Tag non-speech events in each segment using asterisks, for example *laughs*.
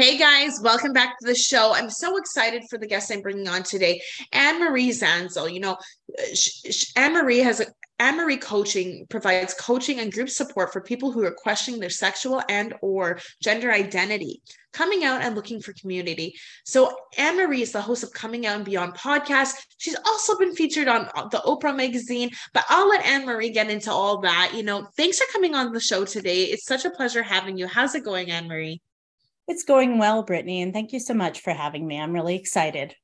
Hey guys, welcome back to the show. I'm so excited for the guest I'm bringing on today, Anne Marie Zanzal. You know, uh, Anne Marie has a Anne Marie Coaching provides coaching and group support for people who are questioning their sexual and or gender identity, coming out and looking for community. So Anne Marie is the host of Coming Out and Beyond podcast. She's also been featured on uh, the Oprah magazine, but I'll let Anne Marie get into all that. You know, thanks for coming on the show today. It's such a pleasure having you. How's it going, Anne Marie? It's going well, Brittany, and thank you so much for having me. I'm really excited.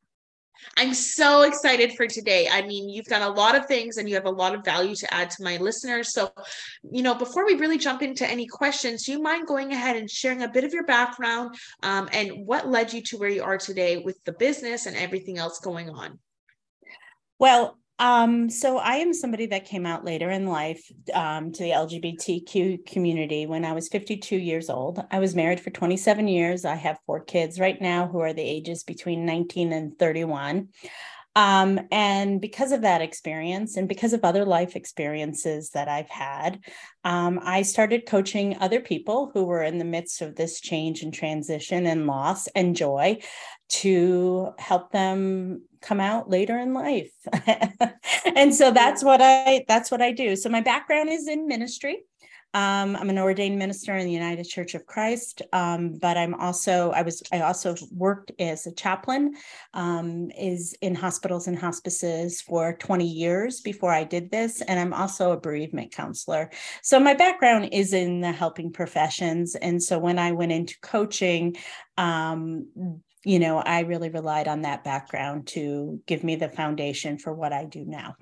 I'm so excited for today. I mean, you've done a lot of things and you have a lot of value to add to my listeners. So, you know, before we really jump into any questions, do you mind going ahead and sharing a bit of your background um, and what led you to where you are today with the business and everything else going on? Well, um, so I am somebody that came out later in life um, to the LGBTQ community when I was 52 years old. I was married for 27 years. I have four kids right now who are the ages between 19 and 31. Um, and because of that experience and because of other life experiences that I've had, um, I started coaching other people who were in the midst of this change and transition and loss and joy to help them come out later in life. *laughs* and so that's what I that's what I do. So my background is in ministry. Um, I'm an ordained minister in the United Church of Christ, um, but I'm also I was I also worked as a chaplain, um, is in hospitals and hospices for 20 years before I did this, and I'm also a bereavement counselor. So my background is in the helping professions, and so when I went into coaching, um, you know, I really relied on that background to give me the foundation for what I do now.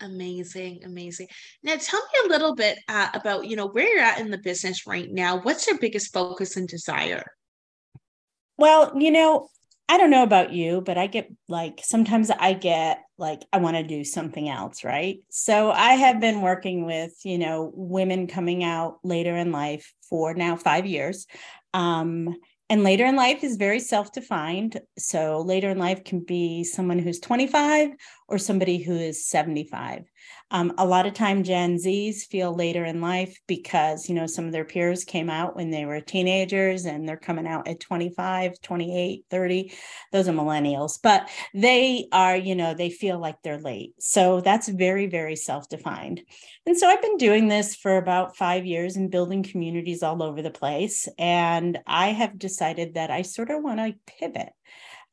Amazing, amazing. Now, tell me a little bit uh, about you know where you're at in the business right now. What's your biggest focus and desire? Well, you know, I don't know about you, but I get like sometimes I get like I want to do something else, right? So I have been working with, you know, women coming out later in life for now 5 years. Um and later in life is very self defined. So later in life can be someone who's 25 or somebody who is 75. Um, a lot of time Gen Zs feel later in life because, you know, some of their peers came out when they were teenagers and they're coming out at 25, 28, 30. Those are millennials, but they are, you know, they feel like they're late. So that's very, very self defined. And so I've been doing this for about five years and building communities all over the place. And I have decided that I sort of want to pivot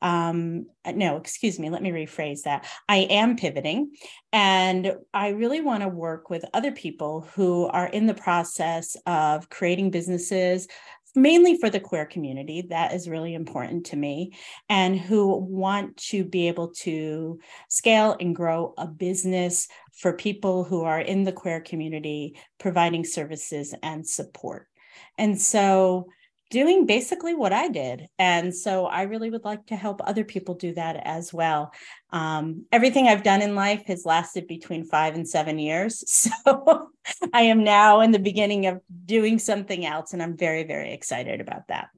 um, no, excuse me, let me rephrase that. I am pivoting and I really want to work with other people who are in the process of creating businesses, mainly for the queer community that is really important to me and who want to be able to scale and grow a business for people who are in the queer community providing services and support and so doing basically what I did. And so I really would like to help other people do that as well. Um, everything I've done in life has lasted between five and seven years. *laughs* So I am now in the beginning of doing something else, and I'm very, very excited about that.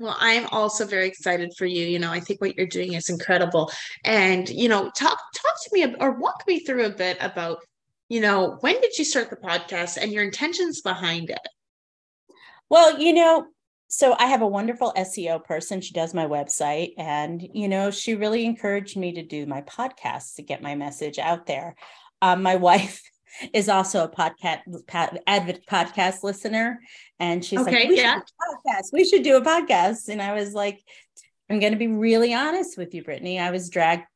Well, I'm also very excited for you. You know, I think what you're doing is incredible. And, you know, talk talk to me or walk me through a bit about, you know, when did you start the podcast and your intentions behind it? Well, you know, so I have a wonderful SEO person. She does my website, and you know, she really encouraged me to do my podcast to get my message out there. Um, my *laughs* wife is also a podcast podcast listener, and she's okay, like, "We yeah. should podcast. We should do a podcast." And I was like, "I'm going to be really honest with you, Brittany. I was dragged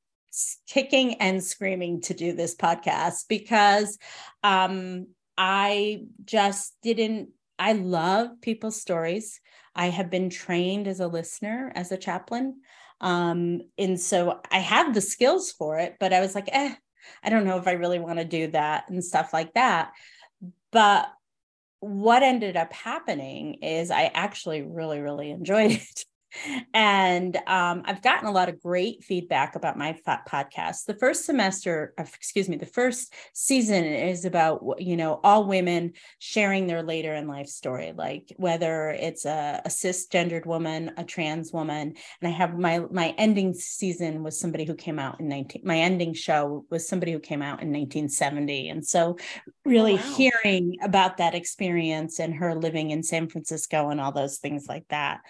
kicking and screaming to do this podcast because um, I just didn't I love people's stories. I have been trained as a listener, as a chaplain. Um, and so I have the skills for it, but I was like, eh, I don't know if I really want to do that and stuff like that. But what ended up happening is I actually really, really *laughs* enjoyed it and um, I've gotten a lot of great feedback about my podcast. The first semester, excuse me, the first season is about you know all women sharing their later in life story, like whether it's a, a cisgendered woman, a trans woman, and I have my my ending season was somebody who came out in 19. My ending show was somebody who came out in 1970, and so really oh, wow. hearing about that experience and her living in San Francisco and all those things like that.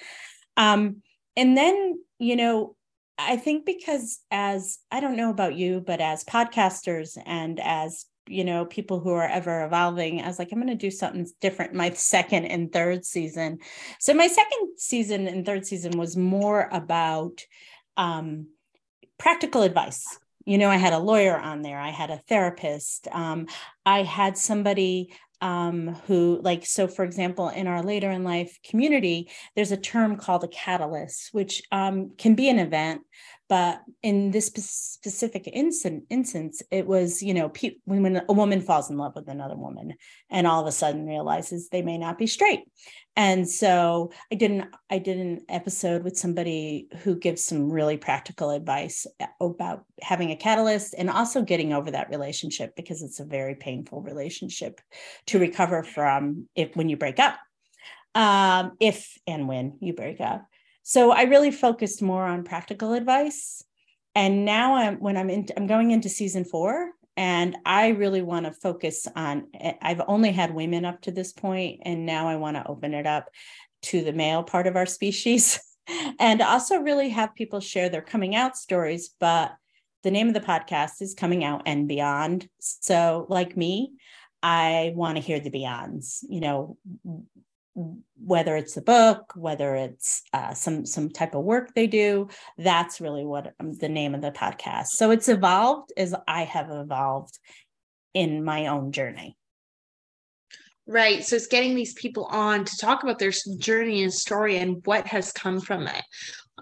Um, and then, you know, I think because as I don't know about you, but as podcasters and as you know people who are ever evolving i was like i'm going to do something different my *laughs* second and third season. So my second season and third season was more about um, practical advice. You know i had a lawyer on there i had a therapist um, i had somebody um, who like so for example in our later in life community there's a term called a catalyst which um, can be an event but in this specific instance it was you know pe- when a woman falls in love with another woman and all of a sudden realizes they may not be straight. And so i did an i did an episode with somebody who gives some really practical advice about having a catalyst and also getting over that relationship because it's a very painful relationship to recover from if when you break up. Um, if and when you break up so I really focused more on practical advice. And now I'm when I'm in, I'm going into season four, and I really want to focus on. I've only had women up to this point, and now I want to open it up to the male part of our species, *laughs* and also really have people share their coming out stories. But the name of the podcast is Coming Out and Beyond. So, like me, I want to hear the beyonds. You know, whether it's a book, whether it's uh, some some type of work they do, that's really what um, the name of the podcast. So it's evolved as I have evolved in my own journey. Right. So it's getting these people on to talk about their journey and story and what has come from it,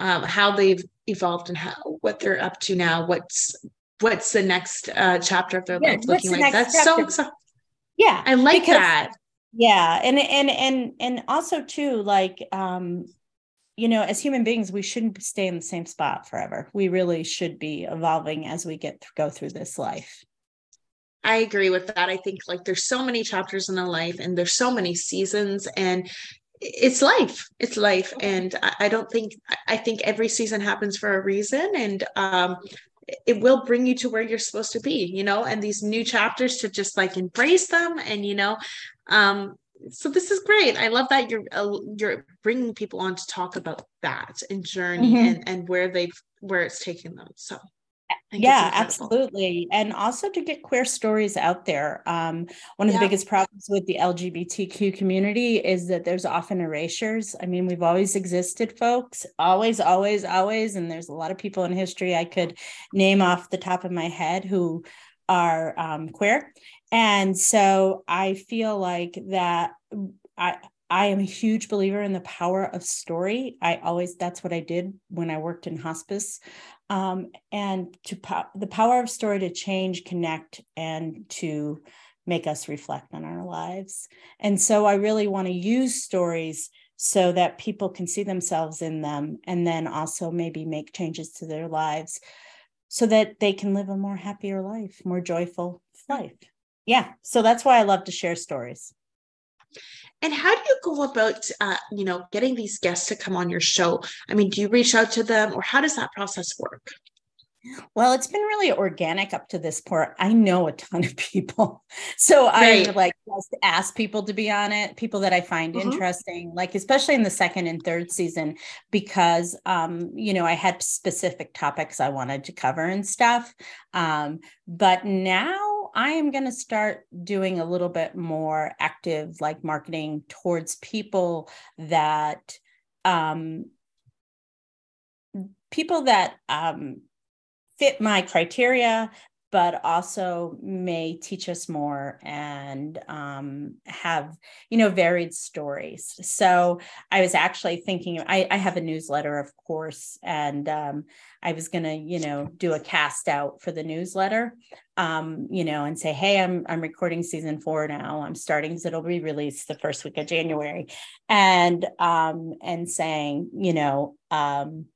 um, how they've evolved and how what they're up to now. What's what's the next uh, chapter of their yeah, life looking like? That's so, so. Yeah, I like that yeah and and and and also too like um you know as human beings we shouldn't stay in the same spot forever we really should be evolving as we get go through this life I agree with that. I think like there's so many chapters in a life and there's so many seasons and it's life. It's life. And I, don't think I think every season happens for a reason. And um it will bring you to where you're supposed to be, you know, and these new chapters to just like embrace them and, you know, um, so this is great. I love that you're uh, you're bringing people on to talk about that and journey mm-hmm. and and where they've where it's taken them. So yeah absolutely. And also to get queer stories out there um, one of yeah. the biggest problems with the lgbtq community is that there's often erasures. I mean we've always existed folks always always always and there's a lot of people in history i could name off the top of my head who are um, queer. And so I feel like that I I am a huge believer in the power of story. I always that's what I did when I worked in hospice. Um, and to po- the power of story to change, connect, and to make us reflect on our lives. And so I really want to use stories so that people can see themselves in them and then also maybe make changes to their lives so that they can live a more happier life, more joyful life yeah so that's why i love to share stories and how do you go about uh, you know getting these guests to come on your show i mean do you reach out to them or how does that process work well, it's been really organic up to this point. I know a ton of people. *laughs* So right. I like just ask people to be on it, people that I find mm-hmm. interesting, like especially in the second and third season, because um, you know, I had specific topics I wanted to cover and stuff. Um, but now I am going to start doing a little bit more active, like marketing towards people that, um, people that um, fit my criteria but also may teach us more and um, have you know varied stories. So i was actually thinking i, I have a newsletter of course and um, i was going to you know do a cast out for the newsletter um, you know and say hey i'm i'm recording season four now. I'm starting so it'll be released the first week of january. And um and saying you know um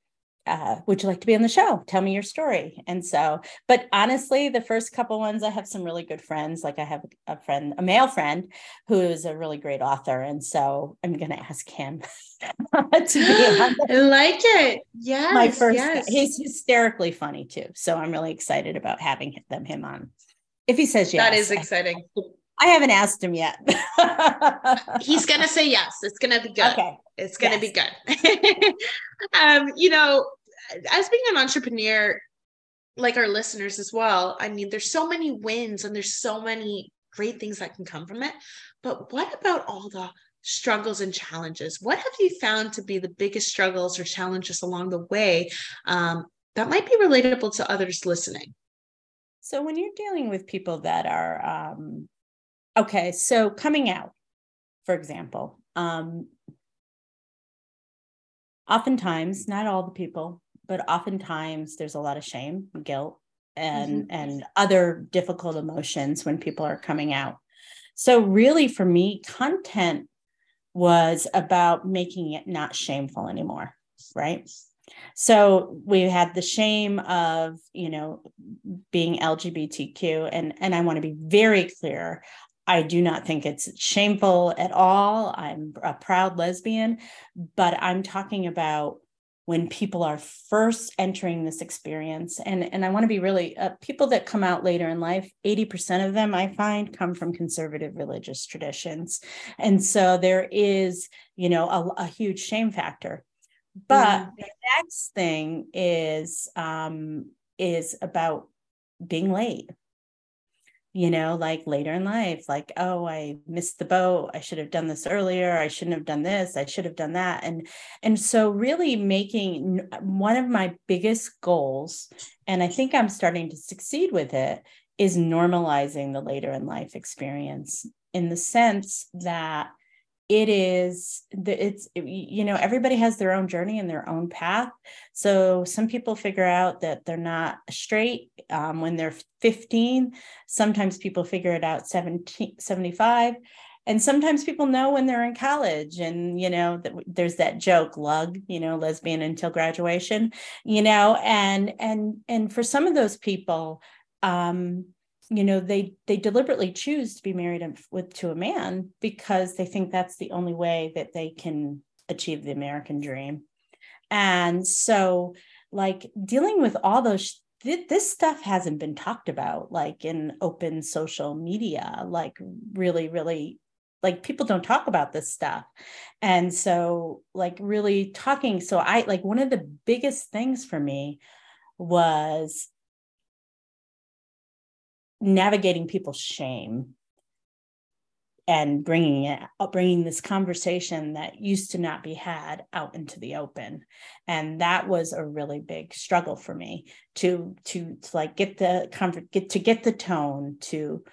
uh, would you like to be on the show? Tell me your story. And so, but honestly, the first couple ones, I have some really good friends. Like I have a friend, a male friend, who is a really great author, and so I'm going to ask him *laughs* to be on. *gasps* I like it. Yeah, my first. Yes. He's hysterically funny too, so I'm really excited about having them him on. If he says yes, that is exciting. I haven't asked him yet. *laughs* He's gonna say yes. It's gonna be good. Okay. It's gonna yes. be good. *laughs* um, you know, as being an entrepreneur, like our listeners as well, I mean, there's so many wins and there's so many great things that can come from it. But what about all the struggles and challenges? What have you found to be the biggest struggles or challenges along the way um, that might be relatable to others listening? So, when you're dealing with people that are um, Okay, so coming out, for example, um, oftentimes, not all the people, but oftentimes there's a lot of shame, guilt, and mm-hmm. and other difficult emotions when people are coming out. So really, for me, content was about making it not shameful anymore, right? so we had the shame of you know being lgbtq and and i want to be very clear I do not think it's shameful at all. I'm a proud lesbian, but I'm talking about when people are first entering this experience. And and i want to be really uh, people that come out later in life 80% of them i find come from conservative religious traditions. And so there is you know a, a huge shame factor. But yeah. the next thing is um is about being late you know, like later in life, like, oh, I missed the boat. I should have done this earlier. I shouldn't have done this. I should have done that. And and so really making uh, one of my biggest goals, and I think I'm starting to succeed with it, is normalizing the later in life experience in the sense that it is it's you know everybody has their own journey and their own path. So some people figure out that they're not straight um, when they're 15 sometimes people figure it out 17 75 and sometimes people know when they're in college and you know there's that joke lug you know lesbian until graduation you know and and and for some of those people um you know they they deliberately choose to be married with to a man because they think that's the only way that they can achieve the american dream. And so like dealing with all those this stuff hasn't been talked about like in open social media like really really like people don't talk about this stuff. And so like really talking so i like one of the biggest things for me was navigating people's shame and bringing it uh, bringing this conversation that used to not be had out into the open. And that was a really big struggle for me to to, to like get the comfort get to get the tone to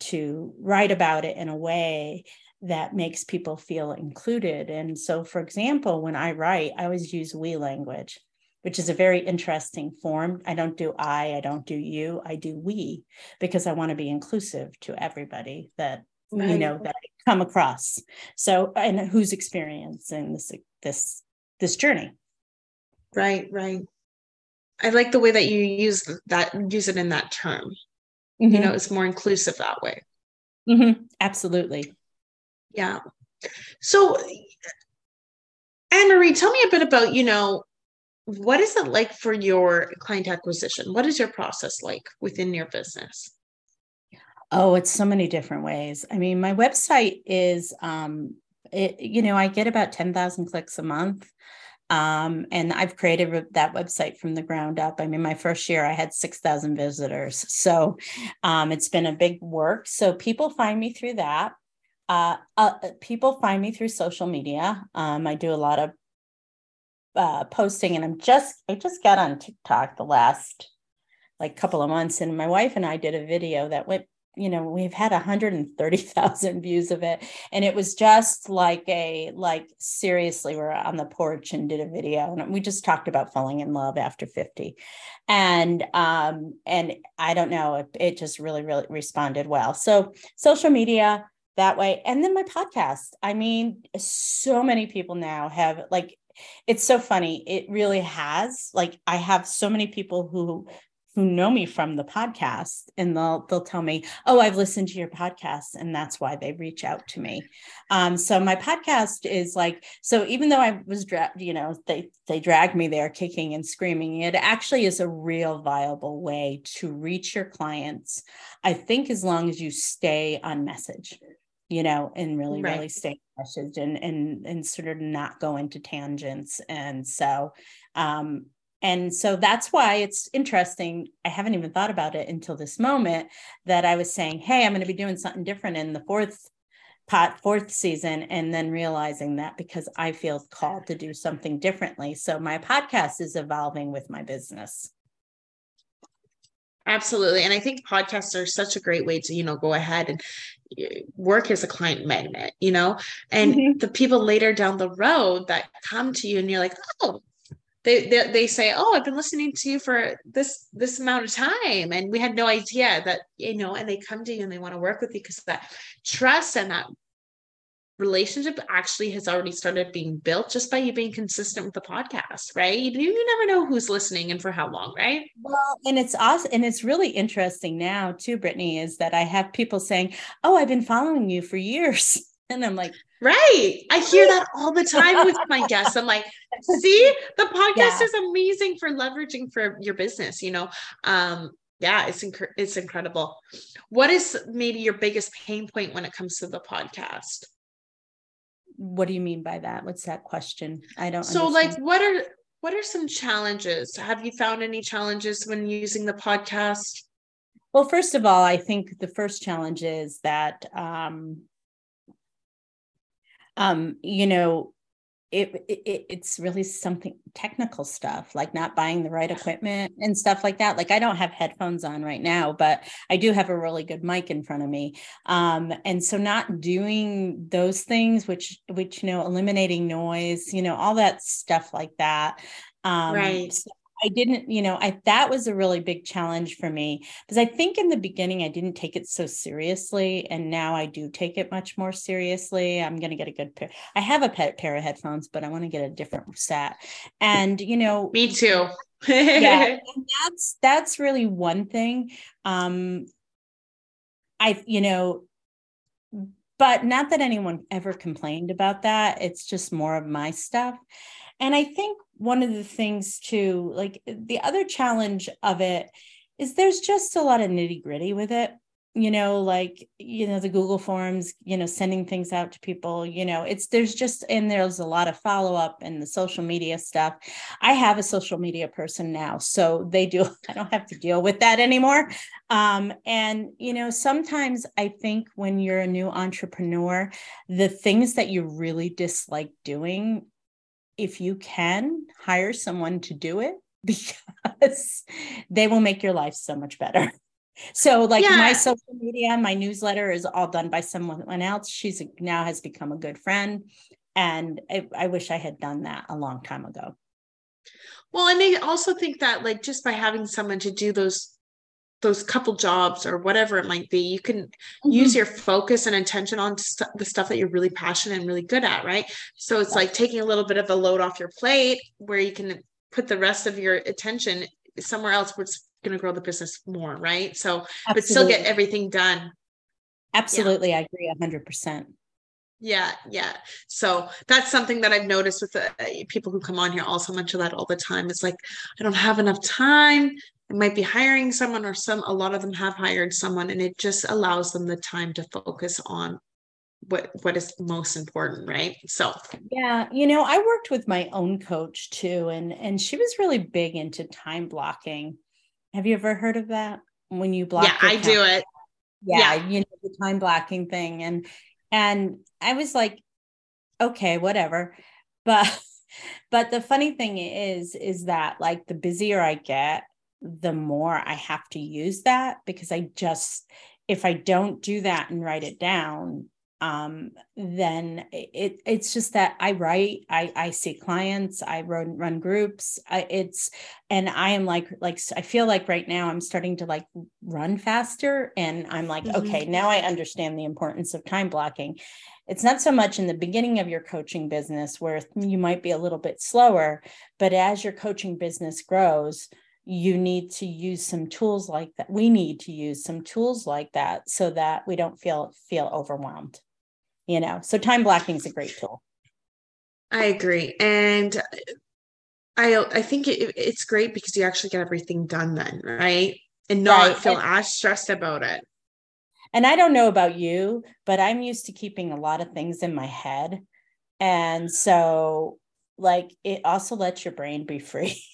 to write about it in a way that makes people feel included. And so for example when i write i always use we language which is a very interesting form. I don't do I, I don't do you, I do we, because I want to be inclusive to everybody that right. you know that I come across. So and who's experiencing this this this journey. Right, right. I like the way that you use that use it in that term. Mm-hmm. You know, it's more inclusive that way. Mm-hmm. Absolutely. Yeah. So Anne Marie, tell me a bit about, you know, what is it like for your client acquisition? What is your process like within your business? Oh, it's so many different ways. I mean, my website is, um, it, you know, I get about 10,000 clicks a month. Um, and I've created that website from the ground up. I mean, my first year I had 6,000 visitors. So um, it's been a big work. So people find me through that. Uh, uh, people find me through social media. Um, I do a lot of uh, posting, and I'm just I just got on TikTok the last like couple of months and my wife and I did a video that went you know we've had 130,000 views of it and it was just like a like seriously we're on the porch and did a video and we just talked about falling in love after 50 and um and I don't know it, it just really really responded well. So social media that way and then my podcast. I mean so many people now have like it's so funny it really has like i have so many people who who know me from the podcast and they'll they'll tell me oh i've listened to your podcast and that's why they reach out to me um, so my podcast is like so even though i was dragged you know they they dragged me there kicking and screaming it actually is a real viable way to reach your clients i think as long as you stay on message you know and really right. really stay message and and and sort of not go into tangents and so um and so that's why it's interesting. I haven't even thought about it until this moment that I was saying, hey, I'm going to be doing something different in the fourth pot fourth season and then realizing that because I feel called to do something differently. So my podcast is evolving with my business. Absolutely. And I think podcasts are such a great way to, you know, go ahead and eh, work as a client magnet, you know, and mm-hmm. the people later down the road that come to you and you're like, oh, they, they they say oh i've been listening to you for this this amount of time and we had no idea that you know and they come to you and they want to work with you because that trust and that relationship actually has already started being built just by you being consistent with the podcast right you, you never know who's listening and for how long right well and it's awesome and it's really interesting now too brittany is that i have people saying oh i've been following you for years *laughs* and i'm like Right. I hear that all the time with my *laughs* guests. I'm like, see, the podcast yeah. is amazing for leveraging for your business, you know. Um, yeah, it's inc- it's incredible. What is maybe your biggest pain point when it comes to the podcast? What do you mean by that? What's that question? I don't know. So understand. like what are what are some challenges? Have you found any challenges when using the podcast? Well, first of all, I think the first challenge is that um, um, you know, it, it, it's really something technical stuff like not buying the right equipment and stuff like that. Like i don't have headphones on right now but i do have a really good mic in front of me. Um, and so not doing those things which which you know eliminating noise you know all that stuff like that um, right. so I didn't, you know, I that was a really big challenge for me because I think in the beginning I didn't take it so seriously, and now I do take it much more seriously. I'm going to get a good pair. I have a pet pair of headphones, but I want to get a different set. And you know, me too. yeah, *laughs* that's that's really one thing. Um, I, you know, but not that anyone ever complained about that. It's just more of my stuff. And I think one of the things too, like the other challenge of it is there's just a lot of nitty gritty with it. You know, like, you know, the Google Forms, you know, sending things out to people, you know, it's there's just, and there's a lot of follow up and the social media stuff. I have a social media person now, so they do, *laughs* I don't have to deal with that anymore. Um, and, you know, sometimes I think when you're a new entrepreneur, the things that you really dislike doing if you can hire someone to do it *laughs* because they will make your life so much better. *laughs* So like yeah. my social media, my newsletter is all done by someone else. She's now has become a good friend. And I, I wish I had done that a long time ago. Well, and I also think that like just by having someone to do those those couple jobs or whatever it might be you can mm-hmm. use your focus and attention on st- the stuff that you're really passionate and really good at right so it's like taking a little bit of a load off your plate where you can put the rest of your attention somewhere else where it's going to grow the business more right so Absolutely. but still get everything done Absolutely, yeah. I agree 100%. Yeah, yeah. So that's something that I've noticed with the uh, people who come on here also mention that all the time. It's like I don't have enough time might be hiring someone or some a lot of them have hired someone and it just allows them the time to focus on what what is most important right? So. Yeah you know i worked with my own coach too and and she was really big into time blocking. Have you ever heard of that? When you block yeah i do it. Yeah, yeah. you know the time blocking thing and and i was like okay whatever. But *laughs* but the funny thing is is that like the busier i get the more I have to use that because I just, if I don't do that and write it down, um, then it it's just that I write, I I see clients, I run run groups. I, it's and I am like like I feel like right now I'm starting to like run faster, and I'm like, mm-hmm. okay, now I understand the importance of time blocking. It's not so much in the beginning of your coaching business where you might be a little bit slower, but as your coaching business grows, you need to use some tools like that we need to use some tools like that so that we don't feel feel overwhelmed you know? So time blocking is a great tool. I agree. And i i think it, it's great because you actually get everything done then right? And not right. feel and, as stressed about it. And i don't know about you but i'm used to keeping a lot of things in my head. And so like it also lets your brain be free *laughs*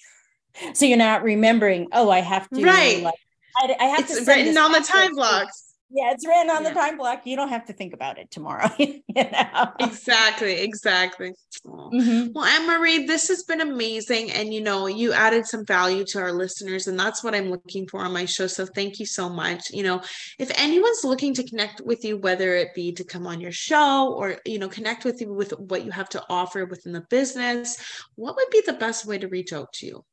so you're not remembering oh i have to right. like, I, I, have it's to written on the time blocks. Yeah it's written on yeah. the time block. You don't have to think about it tomorrow *laughs* you know? Exactly exactly. Mm-hmm. well anne-marie this has been amazing and you know you added some value to our listeners and that's what i'm looking for on my show so thank you so much. You know if anyone's looking to connect with you whether it be to come on your show or you know connect with you with what you have to offer within the business what would be the best way to reach out to you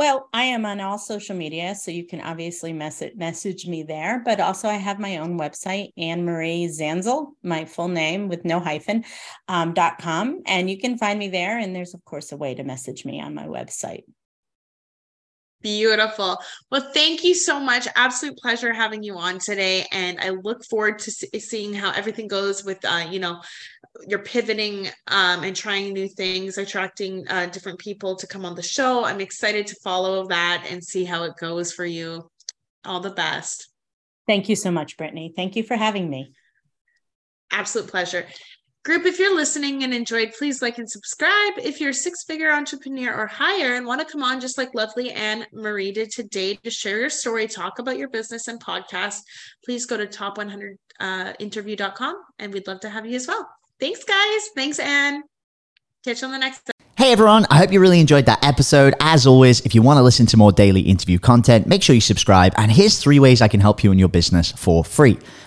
well, I am on all social media, so you can obviously message message me there. But also, I have my own website, Anne Marie Zanzal, my full name with no hyphen, um, dot com, and you can find me there. And there's of course a way to message me on my website. Beautiful. Well, thank you so much. Absolute pleasure having you on today, and I look forward to seeing how everything goes with, uh, you know, you're pivoting um, and trying new things, attracting uh, different people to come on the show. I'm excited to follow that and see how it goes for you. All the best. Thank you so much, Brittany. Thank you for having me. Absolute pleasure. Group, if you're listening and enjoyed, please like and subscribe. If you're a six figure entrepreneur or higher and want to come on just like lovely Anne Marie did today to share your story, talk about your business and podcast, please go to top100interview.com uh, and we'd love to have you as well. Thanks, guys. Thanks, Anne. Catch you on the next. Hey everyone, I hope you really enjoyed that episode. As always, if you want to listen to more daily interview content, make sure you subscribe. And here's three ways I can help you in your business for free.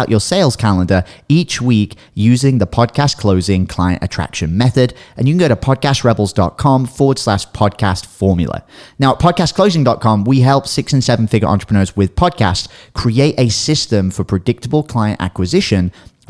out your sales calendar each week using the podcast closing client attraction method. And you can go to podcastrebels.com forward slash podcast formula. Now, at podcastclosing.com, we help six and seven figure entrepreneurs with podcasts create a system for predictable client acquisition